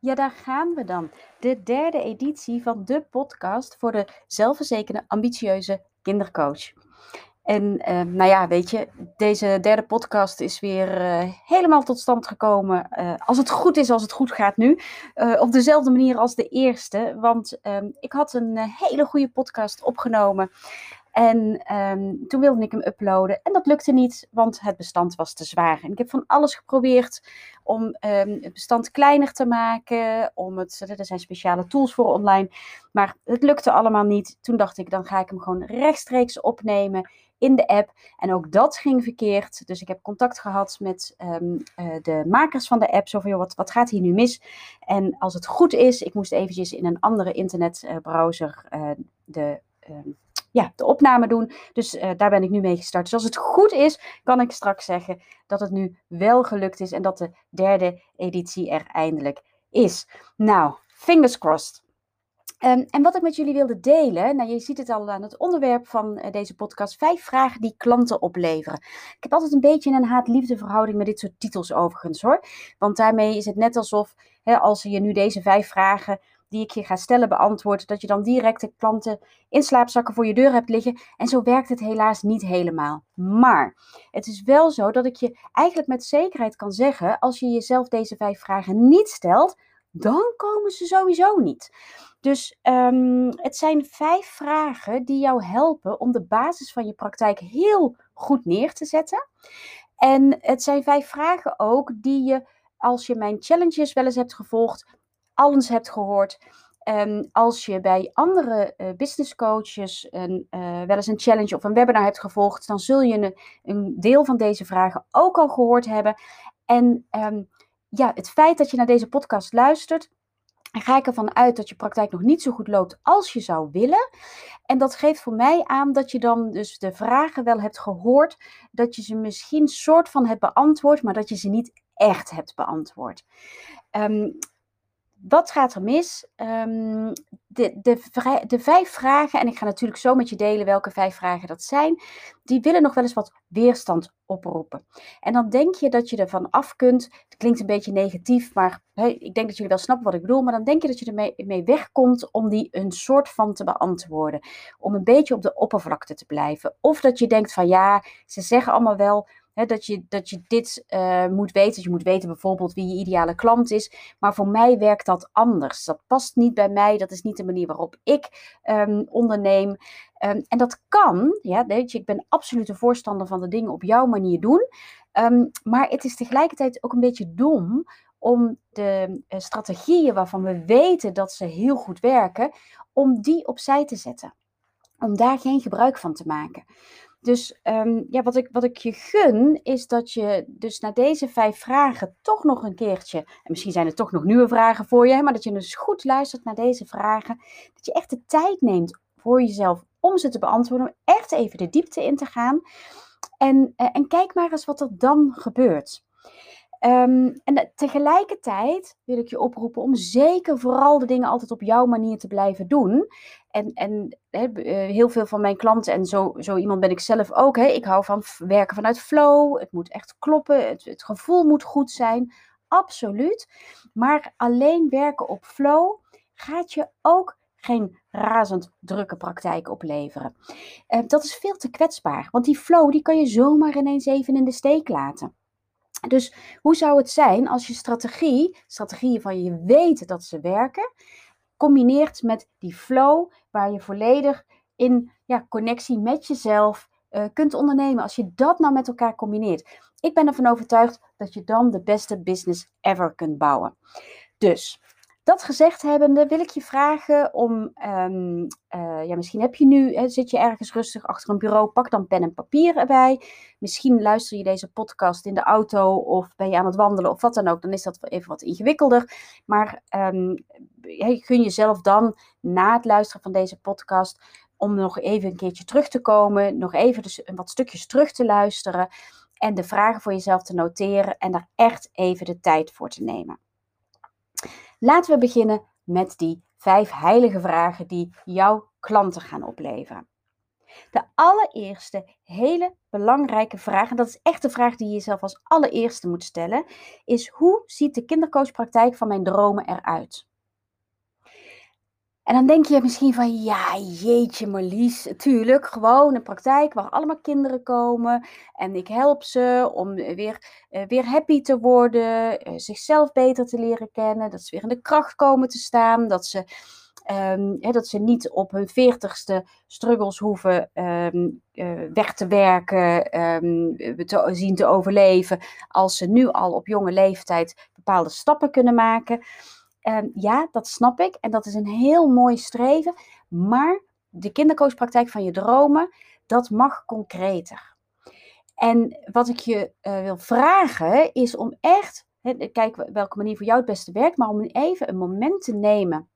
Ja, daar gaan we dan. De derde editie van de podcast voor de zelfverzekerde, ambitieuze kindercoach. En uh, nou ja, weet je, deze derde podcast is weer uh, helemaal tot stand gekomen. Uh, als het goed is, als het goed gaat nu. op dezelfde manier als de eerste. Want ehm, ik had een hele goede podcast opgenomen. En um, toen wilde ik hem uploaden en dat lukte niet, want het bestand was te zwaar. En ik heb van alles geprobeerd om um, het bestand kleiner te maken, om het, er zijn speciale tools voor online, maar het lukte allemaal niet. Toen dacht ik, dan ga ik hem gewoon rechtstreeks opnemen in de app. En ook dat ging verkeerd. Dus ik heb contact gehad met um, uh, de makers van de app. Zo van, joh, wat, wat gaat hier nu mis? En als het goed is, ik moest eventjes in een andere internetbrowser uh, de ja, de opname doen. Dus uh, daar ben ik nu mee gestart. Dus als het goed is, kan ik straks zeggen dat het nu wel gelukt is en dat de derde editie er eindelijk is. Nou, fingers crossed. Um, en wat ik met jullie wilde delen, nou je ziet het al aan het onderwerp van uh, deze podcast, vijf vragen die klanten opleveren. Ik heb altijd een beetje een haat-liefde verhouding met dit soort titels overigens hoor. Want daarmee is het net alsof, hè, als je nu deze vijf vragen die ik je ga stellen beantwoord, dat je dan direct de klanten in slaapzakken voor je deur hebt liggen. En zo werkt het helaas niet helemaal. Maar het is wel zo dat ik je eigenlijk met zekerheid kan zeggen, als je jezelf deze vijf vragen niet stelt, dan komen ze sowieso niet. Dus um, het zijn vijf vragen die jou helpen om de basis van je praktijk heel goed neer te zetten. En het zijn vijf vragen ook die je, als je mijn challenges wel eens hebt gevolgd, alles hebt gehoord. Um, als je bij andere uh, business coaches een, uh, wel eens een challenge of een webinar hebt gevolgd, dan zul je een, een deel van deze vragen ook al gehoord hebben. En um, ja, het feit dat je naar deze podcast luistert, ga ik ervan uit dat je praktijk nog niet zo goed loopt als je zou willen. En dat geeft voor mij aan dat je dan dus de vragen wel hebt gehoord, dat je ze misschien soort van hebt beantwoord, maar dat je ze niet echt hebt beantwoord. Um, wat gaat er mis? Um, de, de, de, vijf vragen, en ik ga natuurlijk zo met je delen welke vijf vragen dat zijn, die willen nog wel eens wat weerstand oproepen. En dan denk je dat je ervan af kunt. Het klinkt een beetje negatief, maar ik denk dat jullie wel snappen wat ik bedoel. Maar dan denk je dat je ermee mee wegkomt om die een soort van te beantwoorden. Om een beetje op de oppervlakte te blijven. Of dat je denkt van ja, ze zeggen allemaal wel dat, je, dat je dit uh, moet weten. Je moet weten bijvoorbeeld wie je ideale klant is. Maar voor mij werkt dat anders. Dat past niet bij mij. Dat is niet de manier waarop ik um, onderneem. Um, en dat kan. Ja, weet je, ik ben absoluut een voorstander van de dingen op jouw manier doen. Um, maar het is tegelijkertijd ook een beetje dom om de uh, strategieën waarvan we weten dat ze heel goed werken, om die opzij te zetten. Om daar geen gebruik van te maken. Dus um, ja, wat ik, wat ik je gun, is dat je dus na deze vijf vragen toch nog een keertje, en misschien zijn er toch nog nieuwe vragen voor je, maar dat je dus goed luistert naar deze vragen, dat je echt de tijd neemt voor jezelf om ze te beantwoorden, om echt even de diepte in te gaan. En, uh, en kijk maar eens wat er dan gebeurt. Um, en tegelijkertijd wil ik je oproepen om zeker vooral de dingen altijd op jouw manier te blijven doen. En, en eh, heel veel van mijn klanten, en zo, zo iemand ben ik zelf ook, ik hou van werken vanuit flow. Het moet echt kloppen, het, gevoel moet goed zijn. Absoluut. Maar alleen werken op flow gaat je ook geen razend drukke praktijk opleveren. Uh, dat is veel te kwetsbaar, want die flow die kan je zomaar ineens even in de steek laten. Dus hoe zou het zijn als je strategie, strategieën van je weet dat ze werken, combineert met die flow waar je volledig in ja, connectie met jezelf uh, kunt ondernemen. Als je dat nou met elkaar combineert. Ik ben ervan overtuigd dat je dan de beste business ever kunt bouwen. Dus dat gezegd hebbende wil ik je vragen om, um, uh, ja, misschien heb je nu, hè, zit je ergens rustig achter een bureau, pak dan pen en papier erbij. Misschien luister je deze podcast in de auto of ben je aan het wandelen of wat dan ook, dan is dat even wat ingewikkelder. Maar um, gun jezelf dan na het luisteren van deze podcast om nog even een keertje terug te komen, nog even dus wat stukjes terug te luisteren en de vragen voor jezelf te noteren en daar echt even de tijd voor te nemen. Laten we beginnen met die vijf heilige vragen die jouw klanten gaan opleveren. De allereerste hele belangrijke vraag, en dat is echt de vraag die je jezelf als allereerste moet stellen, is hoe ziet de kindercoachpraktijk van mijn dromen eruit? En dan denk je misschien van, ja, jeetje Marlies, tuurlijk, gewoon een praktijk waar allemaal kinderen komen en ik help ze om weer, uh, weer happy te worden, uh, zichzelf beter te leren kennen, dat ze weer in de kracht komen te staan, dat ze, hè, dat ze niet op hun veertigste struggles hoeven uh, weg te werken, um, te zien te overleven, als ze nu al op jonge leeftijd bepaalde stappen kunnen maken. Um, ja, dat snap ik en dat is een heel mooi streven. Maar de kindercoachpraktijk van je dromen, dat mag concreter. En wat ik je uh, wil vragen is om echt, kijk welke manier voor jou het beste werkt, maar om even een moment te nemen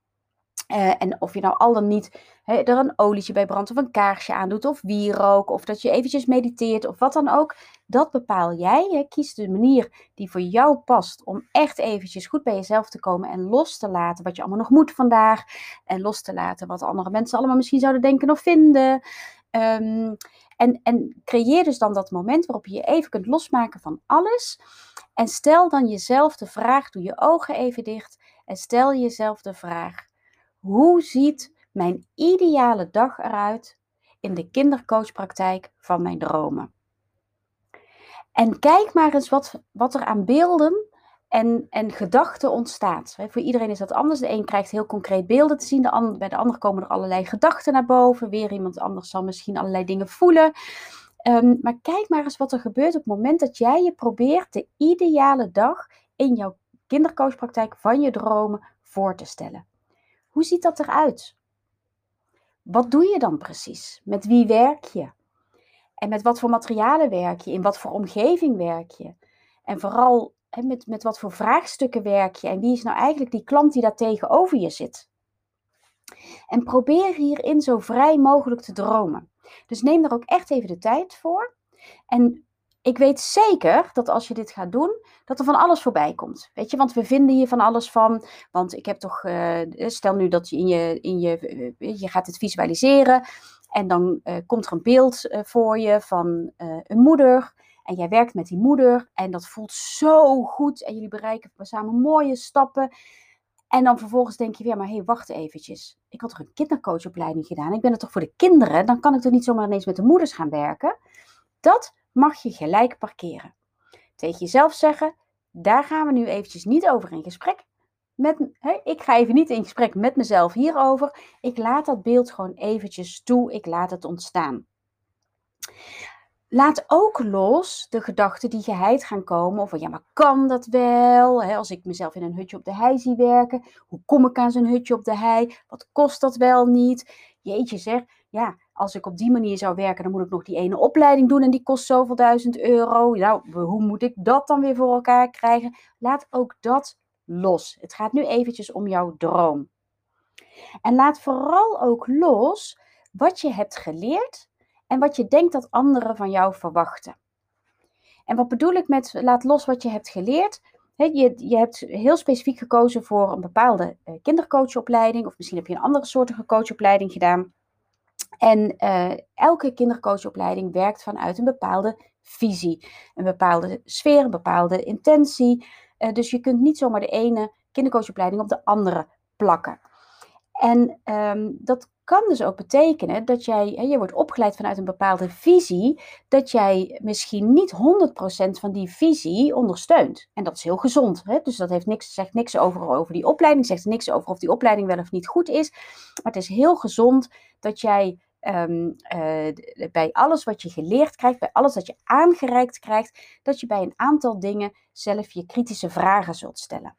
uh, en of je nou al dan niet he, er een olietje bij brandt of een kaarsje aan doet of wierook of dat je eventjes mediteert of wat dan ook, dat bepaal jij. Kies de manier die voor jou past om echt eventjes goed bij jezelf te komen en los te laten wat je allemaal nog moet vandaag en los te laten wat andere mensen allemaal misschien zouden denken of vinden. Um, en, en creëer dus dan dat moment waarop je je even kunt losmaken van alles. En stel dan jezelf de vraag, doe je ogen even dicht en stel jezelf de vraag hoe ziet mijn ideale dag eruit in de kindercoachpraktijk van mijn dromen? En kijk maar eens wat, wat er aan beelden en, en gedachten ontstaat. Voor iedereen is dat anders. De een krijgt heel concreet beelden te zien, de ander, bij de ander komen er allerlei gedachten naar boven. Weer iemand anders zal misschien allerlei dingen voelen. Um, maar kijk maar eens wat er gebeurt op het moment dat jij je probeert de ideale dag in jouw kindercoachpraktijk van je dromen voor te stellen. Hoe ziet dat eruit? Wat doe je dan precies? Met wie werk je? En met wat voor materialen werk je? In wat voor omgeving werk je? En vooral met, met wat voor vraagstukken werk je? En wie is nou eigenlijk die klant die daar tegenover je zit? En probeer hierin zo vrij mogelijk te dromen. Dus neem er ook echt even de tijd voor. En ik weet zeker dat als je dit gaat doen, dat er van alles voorbij komt. Weet je, want we vinden hier van alles van. Want ik heb toch, uh, stel nu dat je in je, in je, uh, je gaat het visualiseren. En dan uh, komt er een beeld voor je van een moeder. En jij werkt met die moeder. En dat voelt zo goed. En jullie bereiken samen mooie stappen. En dan vervolgens denk je weer, maar hé, hey, wacht eventjes. Ik had toch een kindercoachopleiding gedaan. Ik ben er toch voor de kinderen. Dan kan ik toch niet zomaar ineens met de moeders gaan werken. Dat mag je gelijk parkeren. Tegen jezelf zeggen, daar gaan we nu eventjes niet over in gesprek. Met, ik ga even niet in gesprek met mezelf hierover. Ik laat dat beeld gewoon eventjes toe. Ik laat het ontstaan. Laat ook los de gedachten die geheid gaan komen over, ja, maar kan dat wel? als ik mezelf in een hutje op de hei zie werken, hoe kom ik aan zo'n hutje op de hei? Wat kost dat wel niet? Jeetje zeg, ja, als ik op die manier zou werken, dan moet ik nog die ene opleiding doen en die kost zoveel duizend euro. Nou, hoe moet ik dat dan weer voor elkaar krijgen? Laat ook dat los. Het gaat nu eventjes om jouw droom. En laat vooral ook los wat je hebt geleerd en wat je denkt dat anderen van jou verwachten. En wat bedoel ik met laat los wat je hebt geleerd? je, je, hebt heel specifiek gekozen voor een bepaalde uh, kindercoachopleiding, of misschien heb je een andere soortige coachopleiding gedaan. En uh, elke kindercoachopleiding werkt vanuit een bepaalde visie, een bepaalde sfeer, een bepaalde intentie. Uh, dus je kunt niet zomaar de ene kindercoachopleiding op de andere plakken. En um, dat kan dus ook betekenen dat jij, je wordt opgeleid vanuit een bepaalde visie, dat jij misschien niet 100% van die visie ondersteunt. En dat is heel gezond. Hè? Dus dat heeft niks, zegt niks over, over die opleiding, zegt niks over of die opleiding wel of niet goed is. Maar het is heel gezond dat jij um, uh, bij alles wat je geleerd krijgt, bij alles dat je aangereikt krijgt, dat je bij een aantal dingen zelf je kritische vragen zult stellen.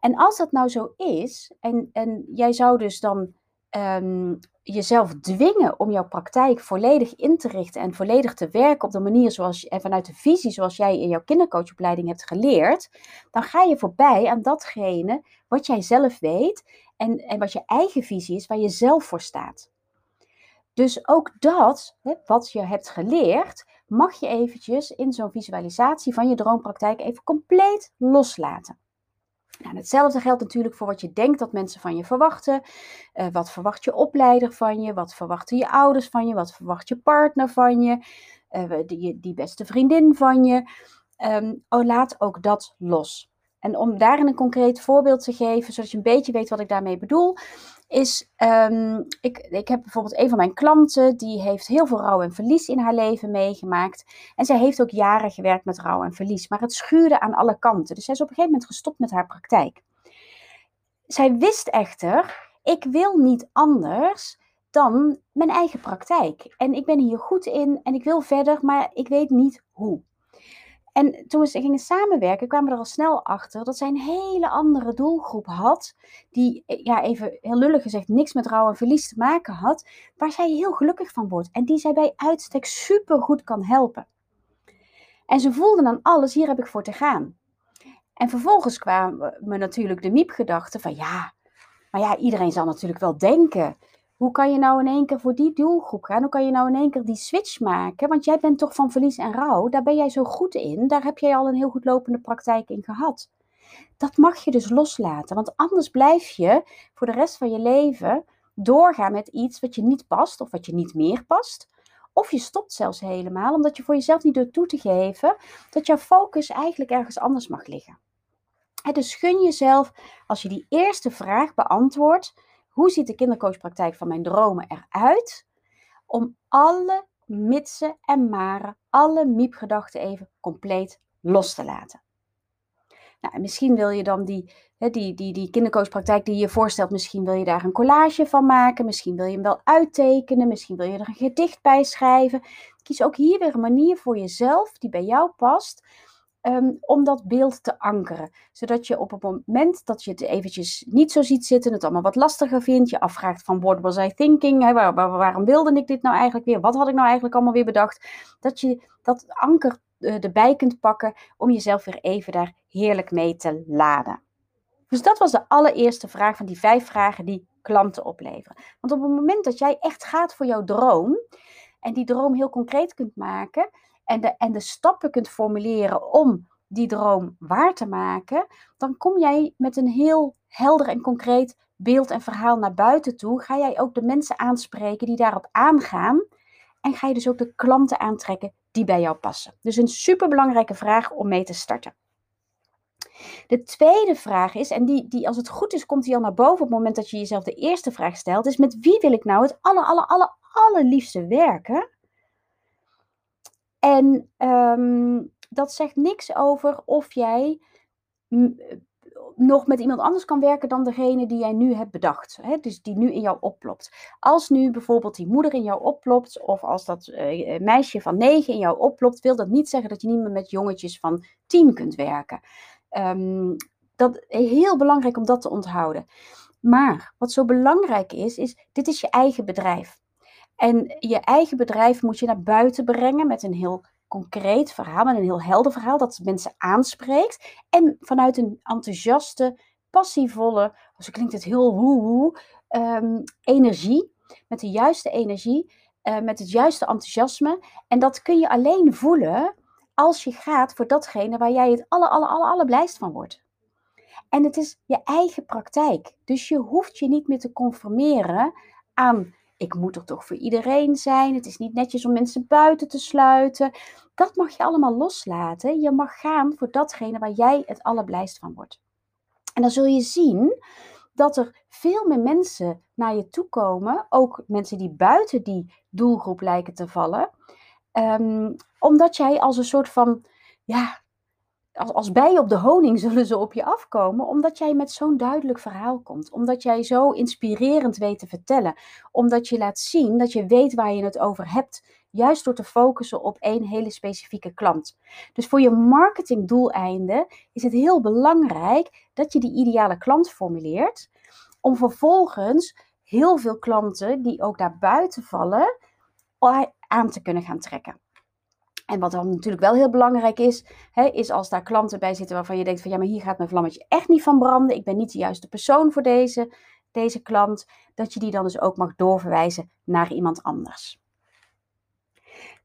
En als dat nou zo is, en, en jij zou dus dan um, jezelf dwingen om jouw praktijk volledig in te richten en volledig te werken op de manier zoals en vanuit de visie zoals jij in jouw kindercoachopleiding hebt geleerd, dan ga je voorbij aan datgene wat jij zelf weet en, en wat je eigen visie is, waar je zelf voor staat. Dus ook dat, wat je hebt geleerd, mag je eventjes in zo'n visualisatie van je droompraktijk even compleet loslaten. Nou, hetzelfde geldt natuurlijk voor wat je denkt dat mensen van je verwachten. Uh, wat verwacht je opleider van je? Wat verwachten je ouders van je? Wat verwacht je partner van je? Uh, die, die beste vriendin van je? Um, oh, laat ook dat los. En om daarin een concreet voorbeeld te geven, zodat je een beetje weet wat ik daarmee bedoel, is, um, ik, ik heb bijvoorbeeld een van mijn klanten, die heeft heel veel rouw en verlies in haar leven meegemaakt. En zij heeft ook jaren gewerkt met rouw en verlies, maar het schuurde aan alle kanten. Dus zij is op een gegeven moment gestopt met haar praktijk. Zij wist echter, ik wil niet anders dan mijn eigen praktijk. En ik ben hier goed in en ik wil verder, maar ik weet niet hoe. En toen we gingen samenwerken, kwamen we er al snel achter dat zij een hele andere doelgroep had. Die, eh, ja, even heel lullig gezegd, niks met rouw en verlies te maken had. Waar zij heel gelukkig van wordt. En die zij bij uitstek super goed kan helpen. En ze voelden aan alles, hier heb ik voor te gaan. En vervolgens kwamen me natuurlijk de miepgedachte van ja, maar ja, iedereen zal natuurlijk wel denken hoe kan je nou in één keer voor die doelgroep gaan? Hoe kan je nou in één keer die switch maken? Want jij bent toch van verlies en rouw, daar ben jij zo goed in. Daar heb jij al een heel goed lopende praktijk in gehad. Dat mag je dus loslaten, want anders blijf je voor de rest van je leven doorgaan met iets wat je niet past of wat je niet meer past. Of je stopt zelfs helemaal omdat je voor jezelf niet durft toe te geven dat jouw focus eigenlijk ergens anders mag liggen. dus gun jezelf, als je die eerste vraag beantwoordt, hoe ziet de kindercoachpraktijk van mijn dromen eruit? Om alle mitsen en maren, alle miepgedachten even compleet los te laten. Nou, en misschien wil je dan die, die, die, die kindercoachpraktijk die je voorstelt, misschien wil je daar een collage van maken, misschien wil je hem wel uittekenen, misschien wil je er een gedicht bij schrijven. Kies ook hier weer een manier voor jezelf die bij jou past, Ehm, om dat beeld te ankeren. Zodat je op het moment dat je het eventjes niet zo ziet zitten, het allemaal wat lastiger vindt, je afvraagt van what was I thinking, waarom wilde ik dit nou eigenlijk weer, wat had ik nou eigenlijk allemaal weer bedacht, dat je dat anker uh, erbij kunt pakken om jezelf weer even daar heerlijk mee te laden. Dus dat was de allereerste vraag van die vijf vragen die klanten opleveren. Want op het moment dat jij echt gaat voor jouw droom en die droom heel concreet kunt maken, en de, en de stappen kunt formuleren om die droom waar te maken, dan kom jij met een heel helder en concreet beeld en verhaal naar buiten toe. Ga jij ook de mensen aanspreken die daarop aangaan. En ga je dus ook de klanten aantrekken die bij jou passen. Dus een superbelangrijke vraag om mee te starten. De tweede vraag is, en die, die als het goed is, komt die al naar boven op het moment dat je jezelf de eerste vraag stelt, is met wie wil ik nou het aller, aller, aller, allerliefste werken? En ehm, dat zegt niks over of jij nog met iemand anders kan werken dan degene die jij nu hebt bedacht. Hè? Dus die nu in jou oplopt. Als nu bijvoorbeeld die moeder in jou oplopt, of als dat uh, meisje van negen in jou oplopt, wil dat niet zeggen dat je niet meer met jongetjes van tien kunt werken. Um, dat heel belangrijk om dat te onthouden. Maar wat zo belangrijk is, is dit is je eigen bedrijf. En je eigen bedrijf moet je naar buiten brengen met een heel concreet verhaal, met een heel helder verhaal dat mensen aanspreekt. En vanuit een enthousiaste, passievolle, zo klinkt het heel woe um, energie, met de juiste energie, uh, met het juiste enthousiasme. En dat kun je alleen voelen als je gaat voor datgene waar jij het aller, aller, aller, aller blijst van wordt. En het is je eigen praktijk. Dus je hoeft je niet meer te conformeren aan ik moet er toch voor iedereen zijn. Het is niet netjes om mensen buiten te sluiten. Dat mag je allemaal loslaten. Je mag gaan voor datgene waar jij het allerblijst van wordt. En dan zul je zien dat er veel meer mensen naar je toe komen, ook mensen die buiten die doelgroep lijken te vallen, um, omdat jij als een soort van ja, als, als bijen op de honing zullen ze op je afkomen, omdat jij met zo'n duidelijk verhaal komt. Omdat jij zo inspirerend weet te vertellen. Omdat je laat zien dat je weet waar je het over hebt. Juist door te focussen op één hele specifieke klant. Dus voor je marketingdoeleinden is het heel belangrijk dat je die ideale klant formuleert. Om vervolgens heel veel klanten die ook daar buiten vallen aan te kunnen gaan trekken. En wat dan natuurlijk wel heel belangrijk is, hè, is als daar klanten bij zitten waarvan je denkt van ja, maar hier gaat mijn vlammetje echt niet van branden. Ik ben niet de juiste persoon voor deze, deze klant. Dat je die dan dus ook mag doorverwijzen naar iemand anders.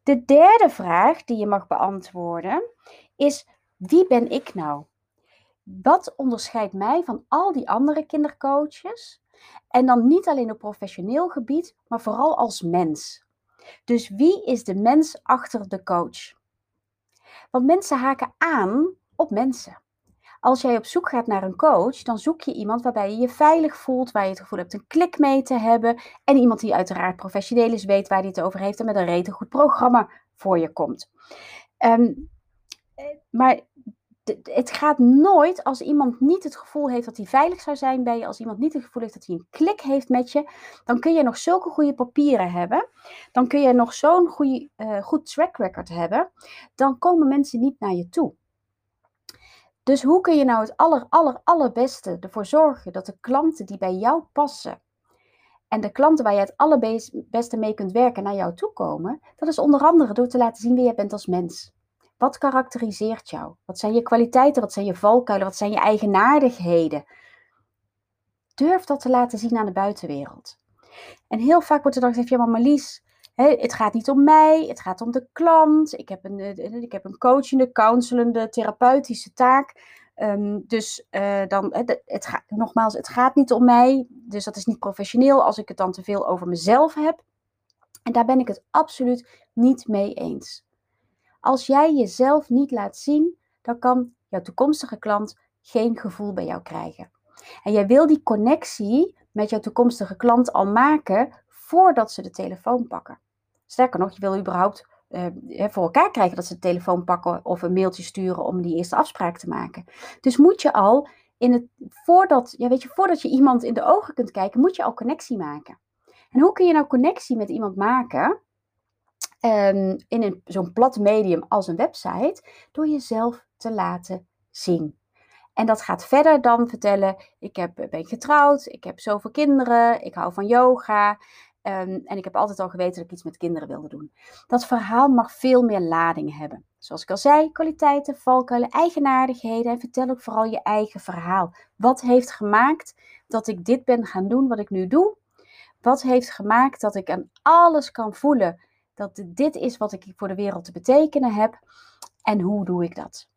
De derde vraag die je mag beantwoorden is wie ben ik nou? wat onderscheidt mij van al die andere kindercoaches? En dan niet alleen op professioneel gebied, maar vooral als mens. Dus wie is de mens achter de coach? Want mensen haken aan op mensen. Als jij op zoek gaat naar een coach, dan zoek je iemand waarbij je je veilig voelt, waar je het gevoel hebt een klik mee te hebben. En iemand die uiteraard professioneel is, weet waar hij het over heeft en met een rete goed programma voor je komt. Um, maar het gaat nooit als iemand niet het gevoel heeft dat hij veilig zou zijn bij je, als iemand niet het gevoel heeft dat hij een klik heeft met je, dan kun je nog zulke goede papieren hebben, dan kun je nog zo'n goede, uh, goed track record hebben, dan komen mensen niet naar je toe. Dus hoe kun je nou het aller, aller, allerbeste ervoor zorgen dat de klanten die bij jou passen en de klanten waar je het allerbeste mee kunt werken naar jou toe komen, dat is onder andere door te laten zien wie jij bent als mens. Wat karakteriseert jou? Wat zijn je kwaliteiten? Wat zijn je valkuilen? Wat zijn je eigenaardigheden? Durf dat te laten zien aan de buitenwereld. En heel vaak wordt er dan gezegd, ja maar Marlies, het gaat niet om mij, het gaat om de klant. Ik heb een, eh, ik heb een coachende, counselende, therapeutische taak. Ehm, dus uh, dan, het, het gaat, nogmaals, het gaat niet om mij. Dus dat is niet professioneel als ik het dan te veel over mezelf heb. En daar ben ik het absoluut niet mee eens. Als jij jezelf niet laat zien, dan kan jouw toekomstige klant geen gevoel bij jou krijgen. En jij wil die connectie met jouw toekomstige klant al maken voordat ze de telefoon pakken. Sterker nog, je wil überhaupt uh, voor elkaar krijgen dat ze de telefoon pakken of een mailtje sturen om die eerste afspraak te maken. Dus moet je al in het, voordat, ja, weet je, voordat je iemand in de ogen kunt kijken, moet je al connectie maken. En hoe kun je nou connectie met iemand maken? Um, in zo'n plat medium als een website, door jezelf te laten zien. En dat gaat verder dan vertellen, ik heb, ben getrouwd, ik heb zoveel kinderen, ik hou van yoga. Um, en ik heb altijd al geweten dat ik iets met kinderen wilde doen. Dat verhaal mag veel meer lading hebben. Zoals ik al zei, kwaliteiten, valkuilen, eigenaardigheden. En vertel ook vooral je eigen verhaal. Wat heeft gemaakt dat ik dit ben gaan doen wat ik nu doe? Wat heeft gemaakt dat ik aan alles kan voelen dat dit is wat ik voor de wereld te betekenen heb en hoe doe ik dat?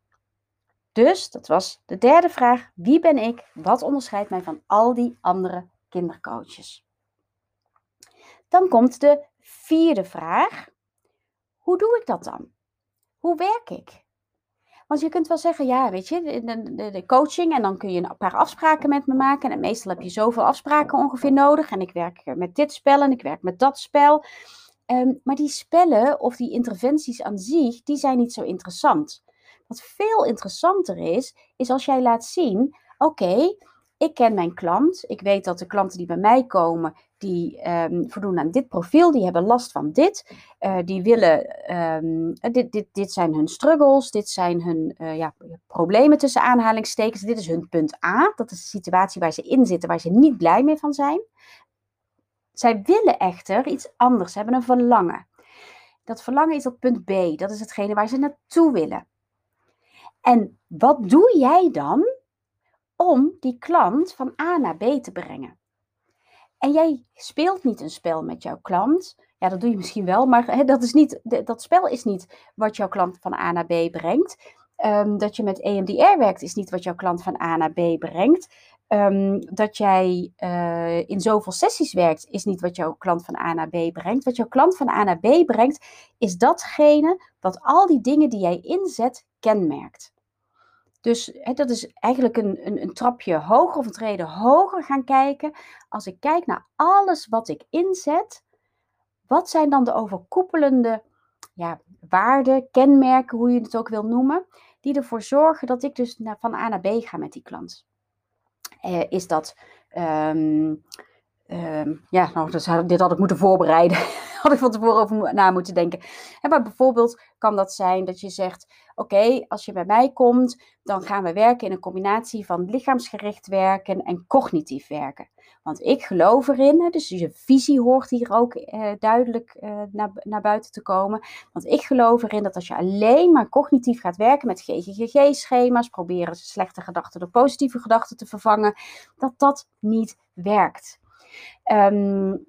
Dus dat was de derde vraag. Wie ben ik? Wat onderscheidt mij van al die andere kindercoaches? Dan komt de vierde vraag. Hoe doe ik dat dan? Hoe werk ik? Want je kunt wel zeggen, ja, weet je, de, de, coaching en dan kun je een paar afspraken met me maken. En meestal heb je zoveel afspraken ongeveer nodig. En ik werk met dit spel en ik werk met dat spel. Ehm, maar die spellen of die interventies aan zich, die zijn niet zo interessant. Wat veel interessanter is, is als jij laat zien, oké, ik ken mijn klant. Ik weet dat de klanten die bij mij komen, die um, voldoen aan dit profiel, die hebben last van dit. Uh, die willen, um, dit, dit, dit zijn hun struggles, dit zijn hun uh, ja, problemen tussen aanhalingstekens. Dit is hun punt A, dat is de situatie waar ze in zitten, waar ze niet blij mee van zijn. Zij willen echter iets anders, ze hebben een verlangen. Dat verlangen is dat punt B, dat is hetgene waar ze naartoe willen. En wat doe jij dan om die klant van A naar B te brengen? En jij speelt niet een spel met jouw klant. Ja, dat doe je misschien wel, maar dat, is niet, dat spel is niet wat jouw klant van A naar B brengt. Um, dat je met EMDR werkt is niet wat jouw klant van A naar B brengt. Um, dat jij uh, in zoveel sessies werkt, is niet wat jouw klant van A naar B brengt. Wat jouw klant van A naar B brengt, is datgene wat al die dingen die jij inzet kenmerkt. Dus dat is eigenlijk een, een, een trapje hoger of een treden hoger gaan kijken. Als ik kijk naar alles wat ik inzet, wat zijn dan de overkoepelende ja, waarden, kenmerken, hoe je het ook wil noemen, die ervoor zorgen dat ik dus naar, van A naar B ga met die klant. Eh, is dat. Um, ja, nou, dus, dit had ik moeten voorbereiden. had ik van tevoren over na moeten denken. En maar bijvoorbeeld kan dat zijn dat je zegt: Oké, als je bij mij komt, dan gaan we werken in een combinatie van lichaamsgericht werken en cognitief werken. Want ik geloof erin, dus je visie hoort hier ook eh, duidelijk eh, naar, naar buiten te komen. Want ik geloof erin dat als je alleen maar cognitief gaat werken met GGGG-schema's, proberen slechte gedachten door positieve gedachten te vervangen, dat dat niet werkt. Um,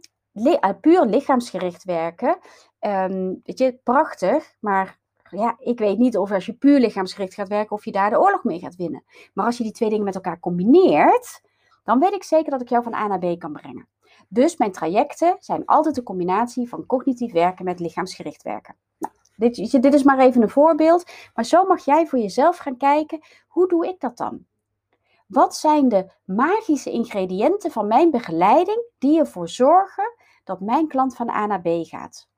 puur lichaamsgericht werken, um, weet je, prachtig, maar ja, ik weet niet of als je puur lichaamsgericht gaat werken, of je daar de oorlog mee gaat winnen. Maar als je die twee dingen met elkaar combineert, dan weet ik zeker dat ik jou van A naar B kan brengen. Dus mijn trajecten zijn altijd een combinatie van cognitief werken met lichaamsgericht werken. Nou, dit, dit is maar even een voorbeeld, maar zo mag jij voor jezelf gaan kijken, hoe doe ik dat dan? Wat zijn de magische ingrediënten van mijn begeleiding die ervoor zorgen dat mijn klant van A naar B gaat?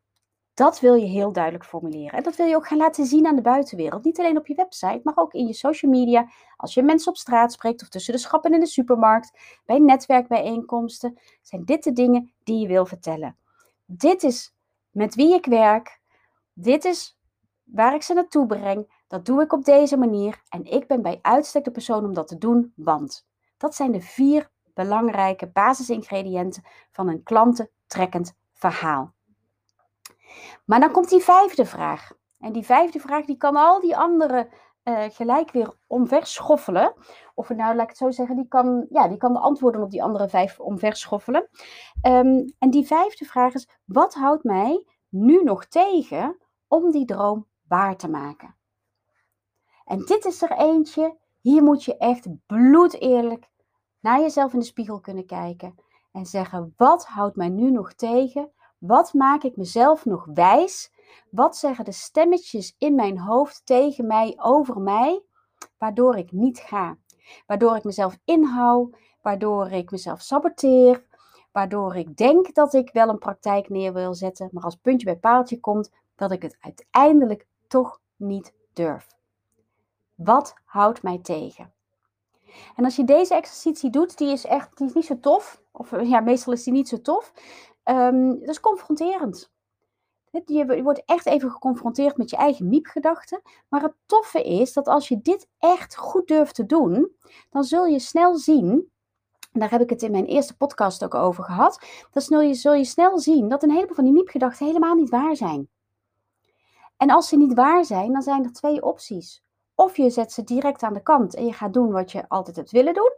Dat wil je heel duidelijk formuleren. En dat wil je ook gaan laten zien aan de buitenwereld. Niet alleen op je website, maar ook in je social media. Als je mensen op straat spreekt of tussen de schappen in de supermarkt, bij netwerkbijeenkomsten, zijn dit de dingen die je wil vertellen. Dit is met wie ik werk. Dit is waar ik ze naartoe breng. Dat doe ik op deze manier. En ik ben bij uitstek de persoon om dat te doen, want dat zijn de vier belangrijke basisingrediënten van een klantentrekkend verhaal. Maar dan komt die vijfde vraag. En die vijfde vraag die kan al die andere uh, gelijk weer omverschoffelen. Of nou, laat ik het zo zeggen, die kan, ja, die kan de antwoorden op die andere vijf omverschoffelen. Um, en die vijfde vraag is, wat houdt mij nu nog tegen om die droom waar te maken? En dit is er eentje, hier moet je echt bloedeerlijk naar jezelf in de spiegel kunnen kijken. En zeggen, wat houdt mij nu nog tegen wat maak ik mezelf nog wijs? Wat zeggen de stemmetjes in mijn hoofd tegen mij, over mij, waardoor ik niet ga? Waardoor ik mezelf inhoud, waardoor ik mezelf saboteer, waardoor ik denk dat ik wel een praktijk neer wil zetten, maar als puntje bij paaltje komt, dat ik het uiteindelijk toch niet durf. Wat houdt mij tegen? En als je deze exercitie doet, die is echt die is niet zo tof. Of ja, meestal is die niet zo tof. Um, dat is confronterend. Je wordt echt even geconfronteerd met je eigen miepgedachten. Maar het toffe is dat als je dit echt goed durft te doen, dan zul je snel zien. En daar heb ik het in mijn eerste podcast ook over gehad. Dan zul je, zul je snel zien dat een heleboel van die miepgedachten helemaal niet waar zijn. En als ze niet waar zijn, dan zijn er twee opties. Of je zet ze direct aan de kant en je gaat doen wat je altijd hebt willen doen.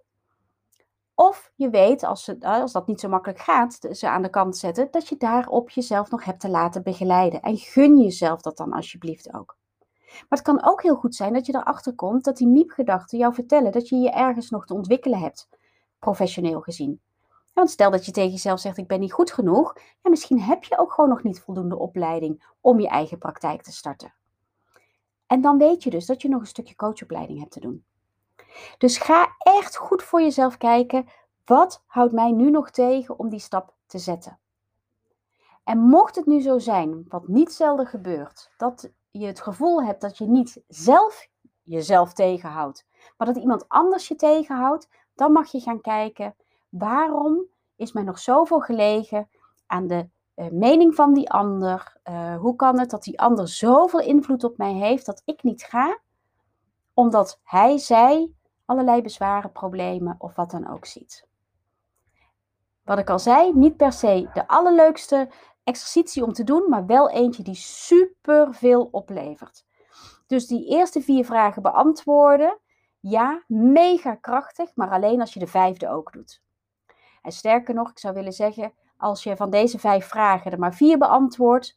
Of je weet, als, eh, als dat niet zo makkelijk gaat, ze aan de kant zetten, dat je daarop jezelf nog hebt te laten begeleiden. En gun jezelf dat dan alsjeblieft ook. Maar het kan ook heel goed zijn dat je erachter komt dat die miepgedachten jou vertellen dat je je ergens nog te ontwikkelen hebt, professioneel gezien. Want stel dat je tegen jezelf zegt: Ik ben niet goed genoeg. Ja, misschien heb je ook gewoon nog niet voldoende opleiding om je eigen praktijk te starten. En dan weet je dus dat je nog een stukje coachopleiding hebt te doen. Dus ga echt goed voor jezelf kijken. Wat houdt mij nu nog tegen om die stap te zetten? En mocht het nu zo zijn, wat niet zelden gebeurt, dat je het gevoel hebt dat je niet zelf jezelf tegenhoudt, maar dat iemand anders je tegenhoudt, dan mag je gaan kijken waarom is mij nog zoveel gelegen aan de mening van die ander? Uh, hoe kan het dat die ander zoveel invloed op mij heeft dat ik niet ga, omdat hij, zij allerlei bezwaren, problemen of wat dan ook ziet. Wat ik al zei, niet per se de allerleukste exercitie om te doen, maar wel eentje die super veel oplevert. Dus die eerste vier vragen beantwoorden, ja, mega krachtig, maar alleen als je de vijfde ook doet. En sterker nog, ik zou willen zeggen, als je van deze vijf vragen er maar vier beantwoordt,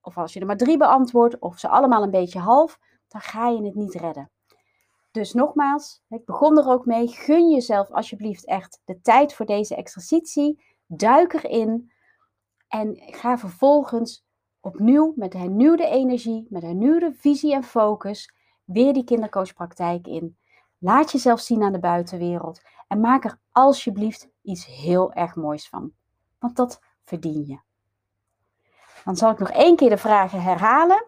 of als je er maar drie beantwoordt, of ze allemaal een beetje half, dan ga je het niet redden. Dus nogmaals, ik begon er ook mee. Gun jezelf alsjeblieft echt de tijd voor deze exercitie. Duik erin en ga vervolgens opnieuw met hernieuwde energie, met hernieuwde visie en focus weer die kindercoachpraktijk in. Laat jezelf zien aan de buitenwereld en maak er alsjeblieft iets heel erg moois van. Want dat verdien je. Dan zal ik nog één keer de vragen herhalen.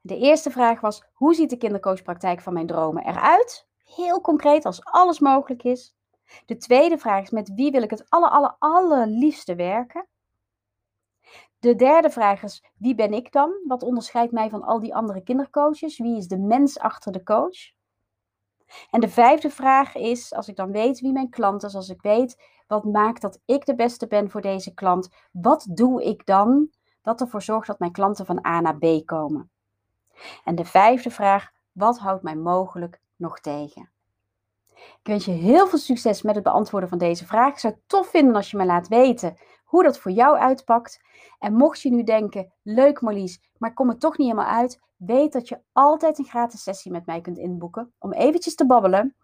De eerste vraag was: hoe ziet de kindercoachpraktijk van mijn dromen eruit? Heel concreet, als alles mogelijk is. De tweede vraag is: met wie wil ik het aller, aller, allerliefste werken? De derde vraag is: wie ben ik dan? Wat onderscheidt mij van al die andere kindercoaches? Wie is de mens achter de coach? En de vijfde vraag is: als ik dan weet wie mijn klant is, als ik weet wat maakt dat ik de beste ben voor deze klant, wat doe ik dan dat ervoor zorgt dat mijn klanten van A naar B komen? En de vijfde vraag, wat houdt mij mogelijk nog tegen? Ik wens je heel veel succes met het beantwoorden van deze vraag. Ik zou het tof vinden als je me laat weten hoe dat voor jou uitpakt. En mocht je nu denken, leuk Marlies, maar ik kom er toch niet helemaal uit, weet dat je altijd een gratis sessie met mij kunt inboeken om eventjes te babbelen.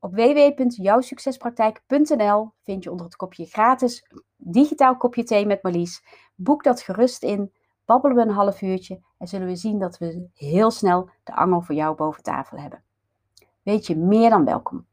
Op www.jouwsuccespraktijk.nl vind je onder het kopje gratis digitaal kopje thee met Marlies. Boek dat gerust in, babbelen we een half uurtje en zullen we zien dat we heel snel de angel voor jou boven tafel hebben. Weet je, meer dan welkom.